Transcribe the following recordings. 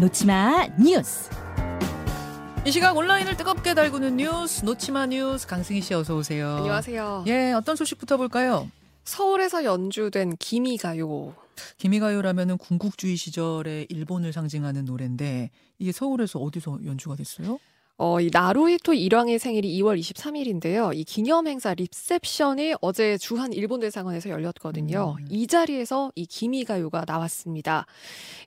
놓치마 뉴스. 이 시각 온라인을 뜨겁게 달구는 뉴스 놓치마 뉴스 강승희 씨 어서 오세요. 안녕하세요. 예, 어떤 소식부터 볼까요? 서울에서 연주된 기미가요. 기미가요라면은 군국주의 시절의 일본을 상징하는 노래인데 이게 서울에서 어디서 연주가 됐어요? 어, 이 나루히토 일왕의 생일이 2월 23일인데요. 이 기념 행사 리셉션이 어제 주한 일본 대사관에서 열렸거든요. 음. 이 자리에서 이 기미가요가 나왔습니다.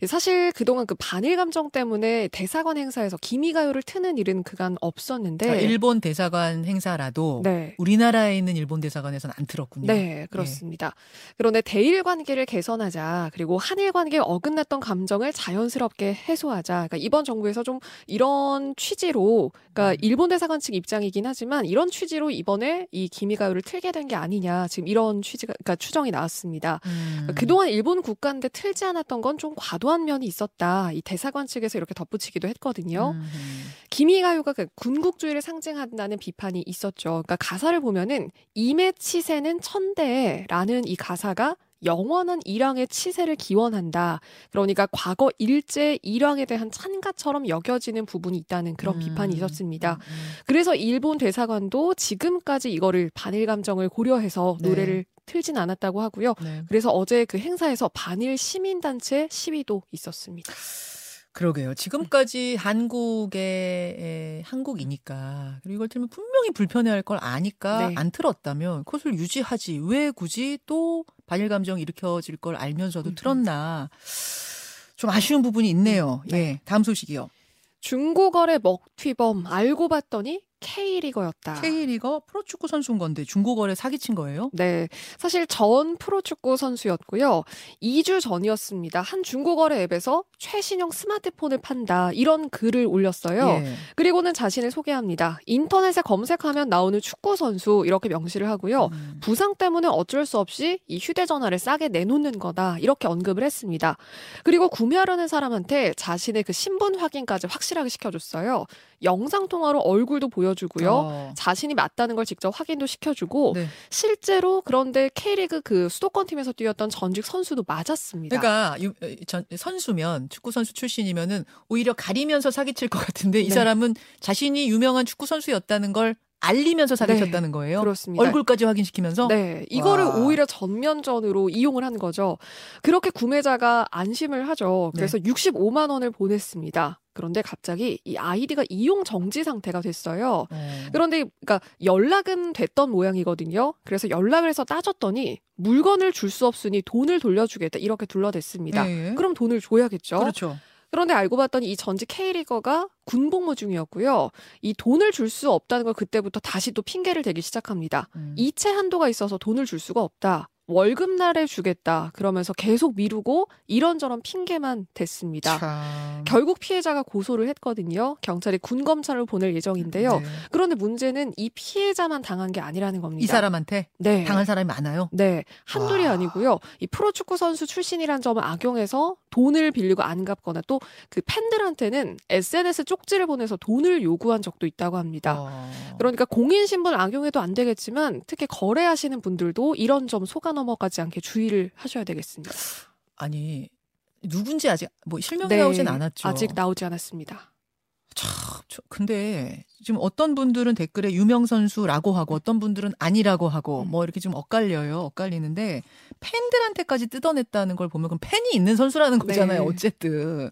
사실 그동안 그 반일 감정 때문에 대사관 행사에서 기미가요를 트는 일은 그간 없었는데 자, 일본 대사관 행사라도 네. 우리나라에 있는 일본 대사관에서는 안 들었군요. 네, 그렇습니다. 그런데 대일 관계를 개선하자, 그리고 한일 관계에 어긋났던 감정을 자연스럽게 해소하자. 그러니까 이번 정부에서 좀 이런 취지로, 그러니까 음. 일본 대사관 측 입장이긴 하지만 이런 취지로 이번에 이 기미가요를 틀게 된 게 아니냐. 지금 이런 취지가, 그러니까 추정이 나왔습니다. 음. 그러니까 그동안 일본 국가인데 틀지 않았던 건 좀 과도한 면이 있었다. 이 대사관 측에서 이렇게 덧붙이기도 했거든요. 음. 기미가요가 그 군국주의를 상징한다는 비판이 있었죠. 그러니까 가사를 보면은 임의 치세는 천대라는 이 가사가 영원한 일왕의 치세를 기원한다. 그러니까 과거 일제 일왕에 대한 찬가처럼 여겨지는 부분이 있다는 그런 음. 비판이 있었습니다. 음, 음. 그래서 일본 대사관도 지금까지 이거를 반일 감정을 고려해서 네. 노래를 틀진 않았다고 하고요. 네. 그래서 어제 그 행사에서 반일 시민단체 시위도 있었습니다. 그러게요. 지금까지 한국의 에, 한국이니까 그리고 이걸 틀면 분명히 불편해할 걸 아니까 네. 안 틀었다면 그것을 유지하지 왜 굳이 또 반일 감정 일으켜질 걸 알면서도 음. 틀었나 좀 아쉬운 부분이 있네요. 네. 예, 다음 소식이요. 중고거래 먹튀범 알고 봤더니 K리거였다. K리거 프로축구 선수인 건데 중고거래 사기친 거예요? 네. 사실 전 프로축구 선수였고요. 2주 전이었습니다. 한 중고거래 앱에서 최신형 스마트폰을 판다. 이런 글을 올렸어요. 예. 그리고는 자신을 소개합니다. 인터넷에 검색하면 나오는 축구 선수 이렇게 명시를 하고요. 음. 부상 때문에 어쩔 수 없이 이 휴대전화를 싸게 내놓는 거다. 이렇게 언급을 했습니다. 그리고 구매하려는 사람한테 자신의 그 신분 확인까지 확실하게 시켜줬어요. 영상통화로 얼굴도 보여 주고요. 어. 자신이 맞다는 걸 직접 확인도 시켜주고 네. 실제로 그런데 K리그 그 수도권 팀에서 뛰었던 전직 선수도 맞았습니다. 그러니까 유- 어, 전- 선수면 축구 선수 출신이면은 오히려 가리면서 사기칠 것 같은데 이 네. 사람은 자신이 유명한 축구 선수였다는 걸 알리면서 사기쳤다는 거예요. 그렇습니다. 얼굴까지 확인시키면서 네, 이거를 와. 오히려 전면전으로 이용을 한 거죠. 그렇게 구매자가 안심을 하죠. 네. 그래서 65만 원을 보냈습니다. 그런데 갑자기 이 아이디가 이용 정지 상태가 됐어요. 어. 그런데 그러니까 연락은 됐던 모양이거든요. 그래서 연락을 해서 따졌더니 물건을 줄 수 없으니 돈을 돌려주겠다 이렇게 둘러댔습니다. 예, 예. 그럼 돈을 줘야겠죠. 그렇죠. 그런데 알고 봤더니 이 전직 K리거가 군복무 중이었고요. 이 돈을 줄 수 없다는 걸 그때부터 다시 또 핑계를 대기 시작합니다. 음. 이체 한도가 있어서 돈을 줄 수가 없다. 월급날에 주겠다. 그러면서 계속 미루고 이런저런 핑계만 댔습니다. 참. 결국 피해자가 고소를 했거든요. 경찰이 군검찰을 보낼 예정인데요. 네. 그런데 문제는 이 피해자만 당한 게 아니라는 겁니다. 이 사람한테 네. 당한 사람이 많아요. 네, 한둘이 와. 아니고요. 이 프로축구 선수 출신이란 점을 악용해서 돈을 빌리고 안 갚거나 또 그 팬들한테는 SNS 쪽지를 보내서 돈을 요구한 적도 있다고 합니다. 어. 그러니까 공인 신분 악용해도 안 되겠지만 특히 거래하시는 분들도 이런 점 속아 넘어가지 않게 주의를 하셔야 되겠습니다. 아니 누군지 아직 뭐 실명이 네, 나오진 않았죠. 아직 나오지 않았습니다. 참, 저- 근데 지금 어떤 분들은 댓글에 유명 선수라고 하고 어떤 분들은 아니라고 하고 음. 뭐 이렇게 좀 엇갈려요. 엇갈리는데 팬들한테까지 뜯어냈다는 걸 보면 그럼 팬이 있는 선수라는 거잖아요. 네. 어쨌든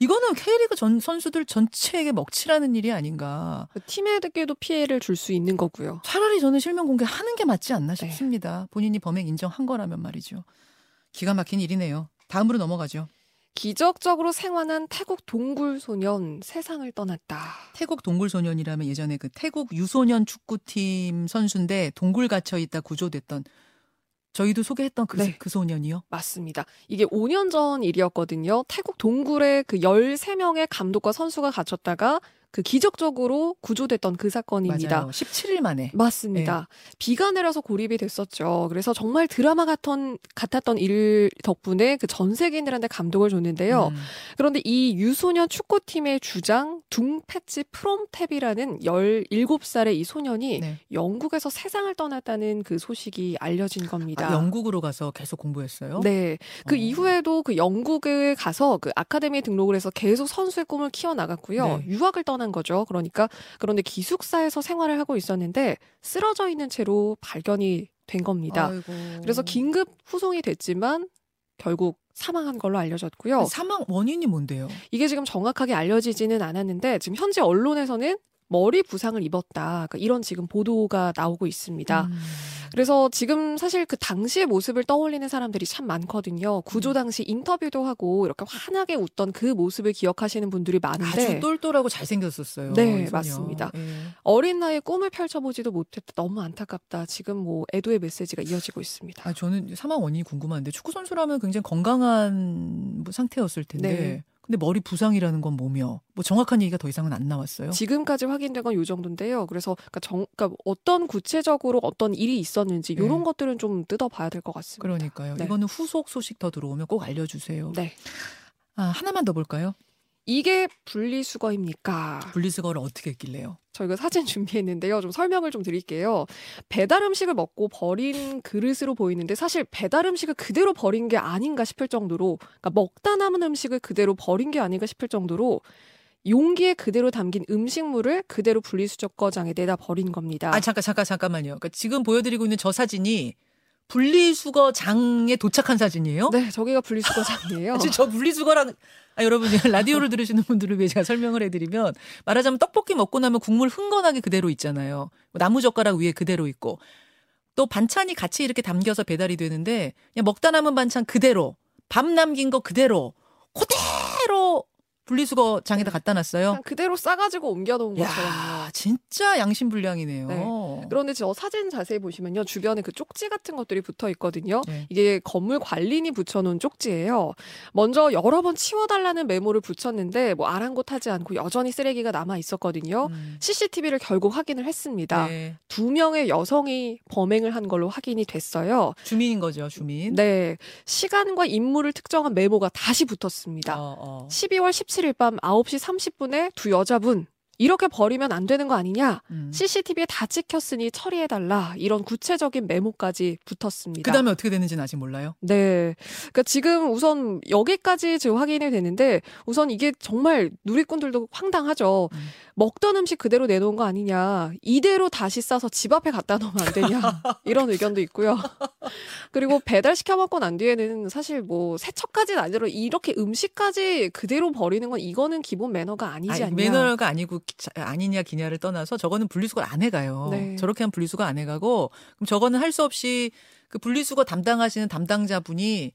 이거는 K리그 전 선수들 전체에게 먹칠하는 일이 아닌가. 팀에게도 피해를 줄 수 있는 거고요. 차라리 저는 실명 공개하는 게 맞지 않나 네. 싶습니다. 본인이 범행 인정한 거라면 말이죠. 기가 막힌 일이네요. 다음으로 넘어가죠. 기적적으로 생환한 태국 동굴 소년 세상을 떠났다. 태국 동굴 소년이라면 예전에 그 태국 유소년 축구팀 선수인데 동굴 갇혀 있다 구조됐던 저희도 소개했던 그, 네. 그 소년이요. 맞습니다. 이게 5년 전 일이었거든요. 태국 동굴에 그 13명의 감독과 선수가 갇혔다가 그 기적적으로 구조됐던 그 사건입니다. 맞아요. 17일 만에. 맞습니다. 비가 내려서 고립이 됐었죠. 그래서 정말 드라마 같던, 같았던 일 덕분에 그 전 세계인들한테 감동을 줬는데요. 음. 그런데 이 유소년 축구팀의 주장 둥패치 프롬탭이라는 17살의 이 소년이 네. 영국에서 세상을 떠났다는 그 소식이 알려진 겁니다. 아, 영국으로 가서 계속 공부했어요. 네. 그 어. 이후에도 그 영국에 가서 그 아카데미에 등록을 해서 계속 선수의 꿈을 키워나갔고요. 네. 유학을 떠난 거죠. 그러니까 그런데 기숙사에서 생활을 하고 있었는데 쓰러져 있는 채로 발견이 된 겁니다. 아이고. 그래서 긴급 후송이 됐지만 결국 사망한 걸로 알려졌고요. 사망 원인이 뭔데요? 이게 지금 정확하게 알려지지는 않았는데 지금 현재 언론에서는 머리 부상을 입었다. 그러니까 이런 지금 보도가 나오고 있습니다. 음. 그래서 지금 사실 그 당시의 모습을 떠올리는 사람들이 참 많거든요. 구조 음. 당시 인터뷰도 하고 이렇게 환하게 웃던 그 모습을 기억하시는 분들이 많은데 아주 똘똘하고 잘생겼었어요. 네, 이 소녀. 맞습니다. 예. 어린 나이에 꿈을 펼쳐보지도 못했다. 너무 안타깝다. 지금 뭐 애도의 메시지가 이어지고 있습니다. 아, 저는 사망 원인이 궁금한데 축구 선수라면 굉장히 건강한 뭐 상태였을 텐데. 네. 근데 머리 부상이라는 건 뭐며? 뭐 정확한 얘기가 더 이상은 안 나왔어요. 지금까지 확인된 건 요 정도인데요. 그래서 그러니까 정, 그러니까 어떤 구체적으로 어떤 일이 있었는지 네. 이런 것들은 좀 뜯어봐야 될 것 같습니다. 그러니까요. 네. 이거는 후속 소식 더 들어오면 꼭 알려주세요. 네. 아, 하나만 더 볼까요? 이게 분리수거입니까? 분리수거를 어떻게 했길래요? 저희가 사진 준비했는데요. 좀 설명을 좀 드릴게요. 배달 음식을 먹고 버린 그릇으로 보이는데 사실 배달 음식을 그대로 버린 게 아닌가 싶을 정도로 그러니까 먹다 남은 음식을 그대로 버린 게 아닌가 싶을 정도로 용기에 그대로 담긴 음식물을 그대로 분리수거장에 내다 버린 겁니다. 아, 잠깐, 잠깐, 잠깐만요. 그러니까 지금 보여드리고 있는 저 사진이 분리수거장에 도착한 사진이에요? 네, 저기가 분리수거장이에요. 저 분리수거라는 아, 여러분 라디오를 들으시는 분들을 위해 제가 설명을 해드리면 말하자면 떡볶이 먹고 나면 국물 흥건하게 그대로 있잖아요. 나무 젓가락 위에 그대로 있고 또 반찬이 같이 이렇게 담겨서 배달이 되는데 그냥 먹다 남은 반찬 그대로 밥 남긴 거 그대로 그대로 분리수거장에다 갖다 놨어요. 그냥 그대로 싸가지고 옮겨놓은 것처럼요. 야, 진짜 양심불량이네요. 그런데 저 사진 자세히 보시면요. 주변에 그 쪽지 같은 것들이 붙어 있거든요. 네. 이게 건물 관리인이 붙여놓은 쪽지예요. 먼저 여러 번 치워달라는 메모를 붙였는데 뭐 아랑곳하지 않고 여전히 쓰레기가 남아 있었거든요. 음. CCTV를 결국 확인을 했습니다. 네. 두 명의 여성이 범행을 한 걸로 확인이 됐어요. 주민인 거죠, 주민. 네. 시간과 인물을 특정한 메모가 다시 붙었습니다. 어, 어. 12월 17일 밤 9시 30분에 두 여자분 이렇게 버리면 안 되는 거 아니냐? 음. CCTV에 다 찍혔으니 처리해달라. 이런 구체적인 메모까지 붙었습니다. 그 다음에 어떻게 됐는지는 아직 몰라요. 네. 그러니까 지금 우선 여기까지 지금 확인이 되는데 우선 이게 정말 누리꾼들도 황당하죠. 음. 먹던 음식 그대로 내놓은 거 아니냐. 이대로 다시 싸서 집 앞에 갖다 놓으면 안 되냐. 이런 의견도 있고요. 그리고 배달시켜 먹고 난 뒤에는 사실 뭐 세척까지는 아니더라도 이렇게 음식까지 그대로 버리는 건 이거는 기본 매너가 아니지 아니, 않냐. 매너가 아니고 기- 아니냐 기냐를 떠나서 저거는 분리수거를 안 해가요. 네. 저렇게 하면 분리수거 안 해가고 그럼 저거는 할 수 없이 그 분리수거 담당하시는 담당자분이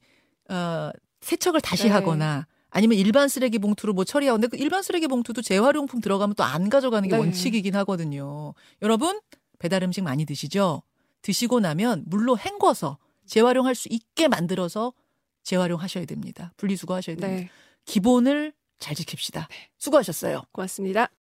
어, 세척을 다시 네. 하거나 아니면 일반 쓰레기 봉투로 뭐 처리하는데 그 일반 쓰레기 봉투도 재활용품 들어가면 또 안 가져가는 게 네. 원칙이긴 하거든요. 여러분 배달 음식 많이 드시죠? 드시고 나면 물로 헹궈서 재활용할 수 있게 만들어서 재활용하셔야 됩니다. 분리수거 하셔야 됩니다. 네. 기본을 잘 지킵시다. 수고하셨어요. 고맙습니다.